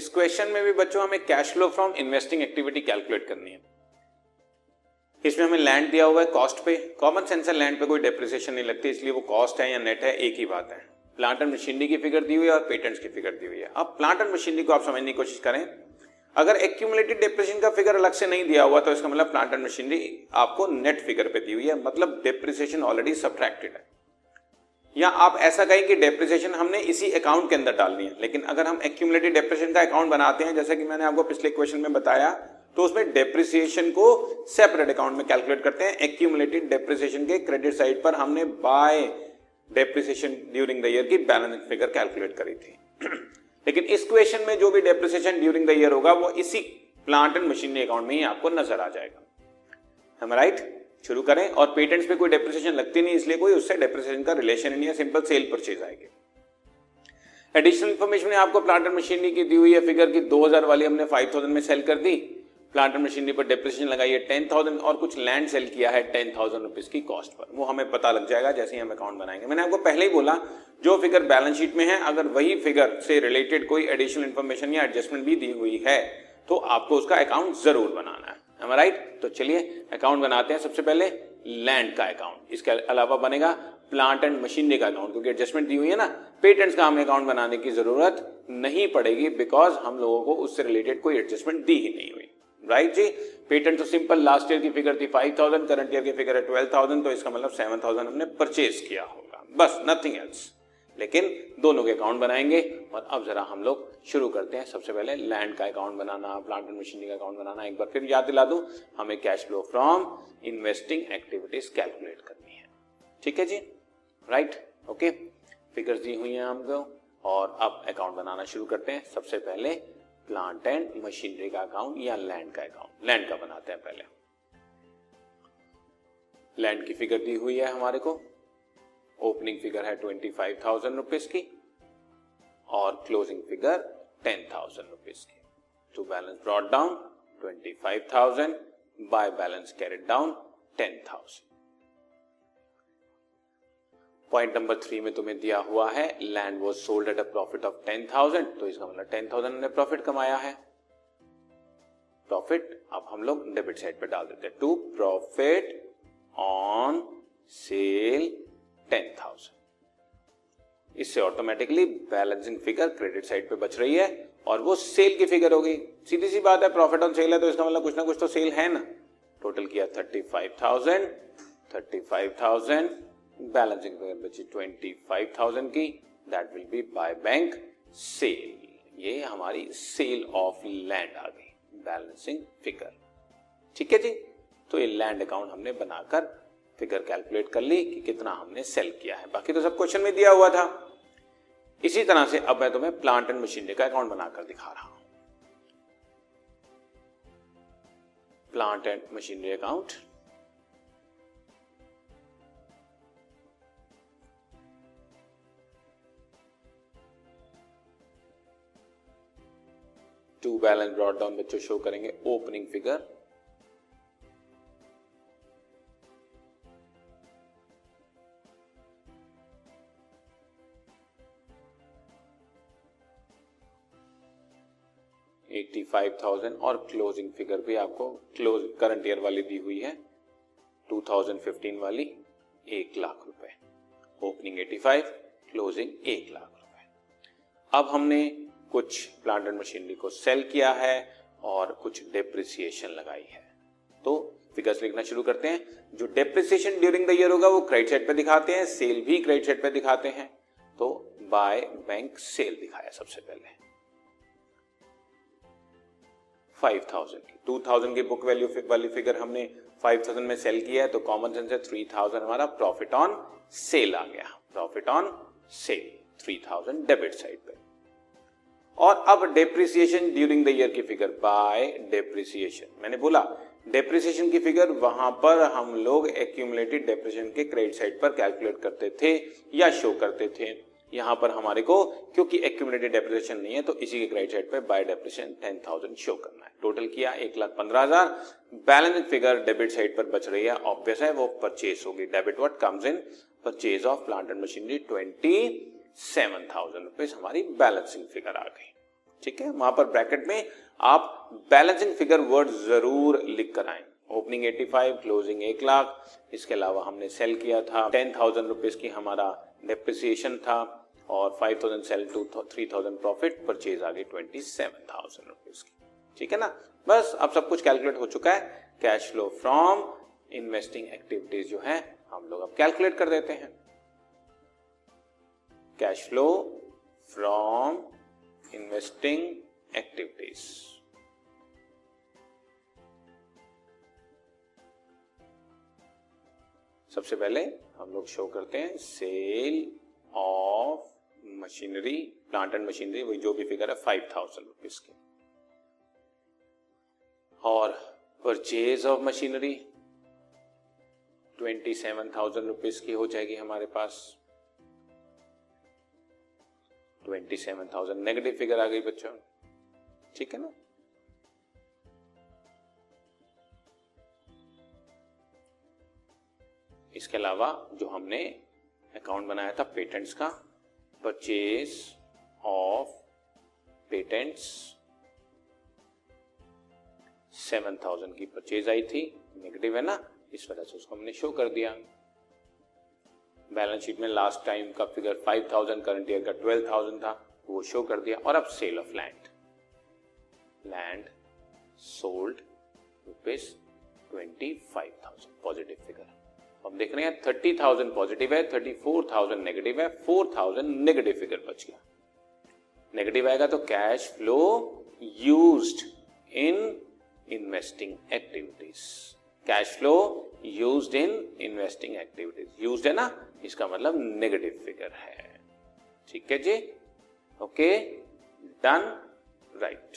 इस क्वेश्चन में भी बच्चों, हमें cash flow from investing activity calculate करनी है। इसमें हमें लैंड दिया हुआ है कॉस्ट पे। कॉमन सेंस है लैंड पे कोई डेप्रिसिएशन नहीं लगती, इसलिए वो कॉस्ट है या नेट है, एक ही बात है। प्लांट एंड मशीनरी की फिगर दी हुई है और पेटेंट्स की फिगर दी हुई है। अब प्लांट एंड मशीनरी को आप समझने की कोशिश करें। अगर एक्यूमुलेटेड डेप्रिसिएशन का फिगर अलग से नहीं दिया हुआ तो इसका मतलब प्लांट एंड मशीनरी आपको नेट फिगर पे दी हुई है। मतलब डेप्रिसिएशन ऑलरेडी सब्ट्रैक्टेड है। या आप ऐसा कहें कि डेप्रिसिएशन हमने इसी अकाउंट के अंदर डालनी है। लेकिन अगर हम एक्यूमुलेटेड डेप्रिसिएशन का अकाउंट बनाते हैं, जैसा कि मैंने आपको पिछले क्वेश्चन में बताया तो उसमें डेप्रिसिएशन को सेपरेट अकाउंट में कैलकुलेट करते हैं। एक्यूमुलेटेड डेप्रिसिएशन के क्रेडिट साइड पर हमने by depreciation during the year की बैलेंस फिगर कैलकुलेट करी थी। लेकिन इस क्वेश्चन में जो भी डेप्रिसिएशन ड्यूरिंग द ईयर होगा, वो इसी प्लांट एंड मशीनरी अकाउंट में ही आपको नज़र आ जाएगा। राइट शुरू करें। और पेटेंट्स पे कोई डेप्रिसिएशन लगती नहीं, इसलिए कोई उससे डेप्रिसिएशन का रिलेशन नहीं है सिंपल सेल परचेज आएगी। एडिशनल इन्फॉर्मेशन में आपको प्लांट एंड मशीनरी की दी हुई है। फिगर की 2000 वाली हमने 5000 में सेल कर दी। प्लांट एंड मशीनरी पर डेप्रिसिएशन लगाई है टेन थाउज़ेंड और कुछ लैंड सेल किया है टेन थाउज़ेंड रुपीज़ की कॉस्ट पर। वो हमें पता लग जाएगा जैसे ही हम अकाउंट बनाएँगे। मैंने आपको पहले ही बोला, जो फिगर बैलेंस शीट में है, अगर वही फिगर से रिलेटेड कोई एडिशनल इन्फॉर्मेशन या एडजस्टमेंट भी दी हुई है तो आपको उसका अकाउंट ज़रूर बनाना है। राइट तो चलिए अकाउंट बनाते हैं सबसे पहले लैंड का अकाउंट इसके अलावा बनेगा प्लांट एंड मशीनरी का अकाउंट क्योंकि एडजस्टमेंट दी हुई है ना. पेटेंट्स का हमें अकाउंट बनाने की ज़रूरत नहीं पड़ेगी बिकॉज़ हम लोगों को उससे रिलेटेड कोई एडजस्टमेंट दी ही नहीं हुई. राइट जी? पेटेंट तो सिंपल लास्ट ईयर की फिगर थी फाइव थाउज़ेंड करंट ईयर की फिगर है ट्वेल्व थाउज़ेंड तो इसका मतलब सेवन थाउज़ेंड हमने परचेज किया होगा. बस नथिंग एल्स लेकिन दोनों के अकाउंट बनाएँगे और अब जरा हम लोग शुरू करते हैं। सबसे पहले लैंड का अकाउंट बनाना प्लांट एंड मशीनरी का अकाउंट बनाना। एक बार फिर याद दिला दूँ, हमें cash flow from investing activities calculate करनी है। ठीक है जी? राइट ओके फिगर्स दी हुई हैं हमको और अब अकाउंट बनाना शुरू करते हैं। सबसे पहले प्लांट एंड मशीनरी का अकाउंट या लैंड का अकाउंट लैंड का बनाते हैं पहले। लैंड की फिगर दी हुई है हमारे को। ओपनिंग फिगर है ट्वेंटी फाइव थाउज़ेंड रुपीज़ की और closing figure ten thousand rupees की। To balance brought down twenty five thousand by balance carried down ten thousand. Point number three में तुम्हें दिया हुआ है land was sold at a profit of ten thousand तो इसका मतलब टेन थाउज़ेंड ने प्रॉफिट कमाया है। प्रॉफिट अब हम लोग डेबिट साइड पे डाल देते हैं। To profit on sale ten thousand इससे automatically balancing figure credit side पे बच रही है और वो सेल की फिगर होगी सीधी सी बात है प्रॉफिट ऑन सेल है तो इसका मतलब कुछ ना कुछ तो सेल है ना। टोटल किया thirty five thousand thirty five thousand balancing figure बची ट्वेंटी फाइव थाउज़ेंड की। That will be by bank sale ये हमारी सेल ऑफ़ लैंड आ गई बैलेंसिंग फिगर ठीक है जी? तो ये लैंड अकाउंट हमने बनाकर फिगर कैलकुलेट कर ली कि कितना हमने सेल किया है। बाकी तो सब क्वेश्चन में दिया हुआ था। इसी तरह से अब मैं तुम्हें प्लांट एंड मशीनरी का अकाउंट बनाकर दिखा रहा हूँ। Plant and machinery account. To balance brought down बच्चों शो करेंगे। Opening figure. Eighty five thousand और क्लोजिंग फिगर भी आपको क्लोज करंट ईयर वाली दी हुई है टू थाउज़ेंड फिफ्टीन वाली एक लाख रुपए। ओपनिंग एटी फाइव क्लोजिंग एक लाख रुपए। अब हमने कुछ प्लांट एंड मशीनरी को सेल किया है और कुछ डेप्रिसिएशन लगाई है। तो फिगर्स लिखना शुरू करते हैं। जो डेप्रिसिएशन ड्यूरिंग द ईयर होगा वो क्रेडिट साइड पे दिखाते हैं सेल भी क्रेडिट साइड पे दिखाते हैं। तो बाय बैंक सेल दिखाया सबसे पहले। फाइव थाउज़ेंड की। टू थाउज़ेंड की बुक वैल्यू वाली फिगर हमने फाइव थाउज़ेंड में सेल किया है तो कॉमन सेंस है थ्री थाउज़ेंड हमारा प्रॉफिट ऑन सेल आ गया। Profit on sale three thousand debit side पे। और अब डेप्रिसिएशन ड्यूरिंग द ईयर की फिगर बाय डेप्रिसिएशन मैंने बोला डेप्रिसिएशन की फिगर वहाँ पर हम लोग एक्यूमुलेटेड डेप्रिसिएशन के क्रेडिट साइड पर कैलकुलेट करते थे या शो करते थे। यहाँ पर हमारे को, क्योंकि एक्यूमुलेटेड डेप्रिसिएशन नहीं है तो इसी के क्रेडिट साइड पे by depreciation ten thousand show करना है। टोटल किया एक लाख पंद्रह हज़ार। बैलेंस फिगर डेबिट साइड पर बच रही है ऑब्वियस है, वो परचेज होगी। Debit what comes in purchase of plant and machinery twenty seven thousand rupees हमारी बैलेंसिंग फिगर आ गई। ठीक है? वहाँ पर ब्रैकेट में आप बैलेंसिंग फिगर वर्ड ज़रूर लिख कर आए। ओपनिंग 85 क्लोजिंग एक लाख। इसके अलावा हमने सेल किया था टेन थाउज़ेंड रुपीज़ की हमारा डिप्रिसिएशन था। और five thousand sale two three thousand profit purchase आ गई ट्वेंटी सेवन थाउज़ेंड रुपीज़ की। ठीक है ना? बस अब सब कुछ कैलकुलेट हो चुका है। Cash flow from investing activities जो है, हम लोग अब कैलकुलेट कर देते हैं। Cash flow from investing activities सबसे पहले हम लोग शो करते हैं sale of machinery plant and machinery वही जो भी फिगर है फाइव थाउज़ेंड रुपीज़ की। और purchase of machinery twenty seven thousand rupees की हो जाएगी हमारे पास। Twenty seven thousand negative figure आ गई बच्चों। ठीक है ना? इसके अलावा जो हमने अकाउंट बनाया था पेटेंट्स का purchase of patents seven thousand की परचेज आई थी। नेगेटिव है ना? इस वजह से उसको हमने शो कर दिया। बैलेंस शीट में लास्ट टाइम का figure five thousand current year का ट्वेल्व थाउज़ेंड था। वो शो कर दिया। और अब sale of land land sold rupees twenty five thousand positive figure अब देख रहे हैं थर्टी थाउज़ेंड पॉजिटिव है, थर्टी फोर थाउज़ेंड नेगेटिव है, फोर थाउज़ेंड नेगेटिव फिगर बच गया। नेगेटिव आएगा तो cash flow used in investing activities cash flow used in investing activities used है ना? इसका मतलब नेगेटिव फिगर है। ठीक है जी? Okay done right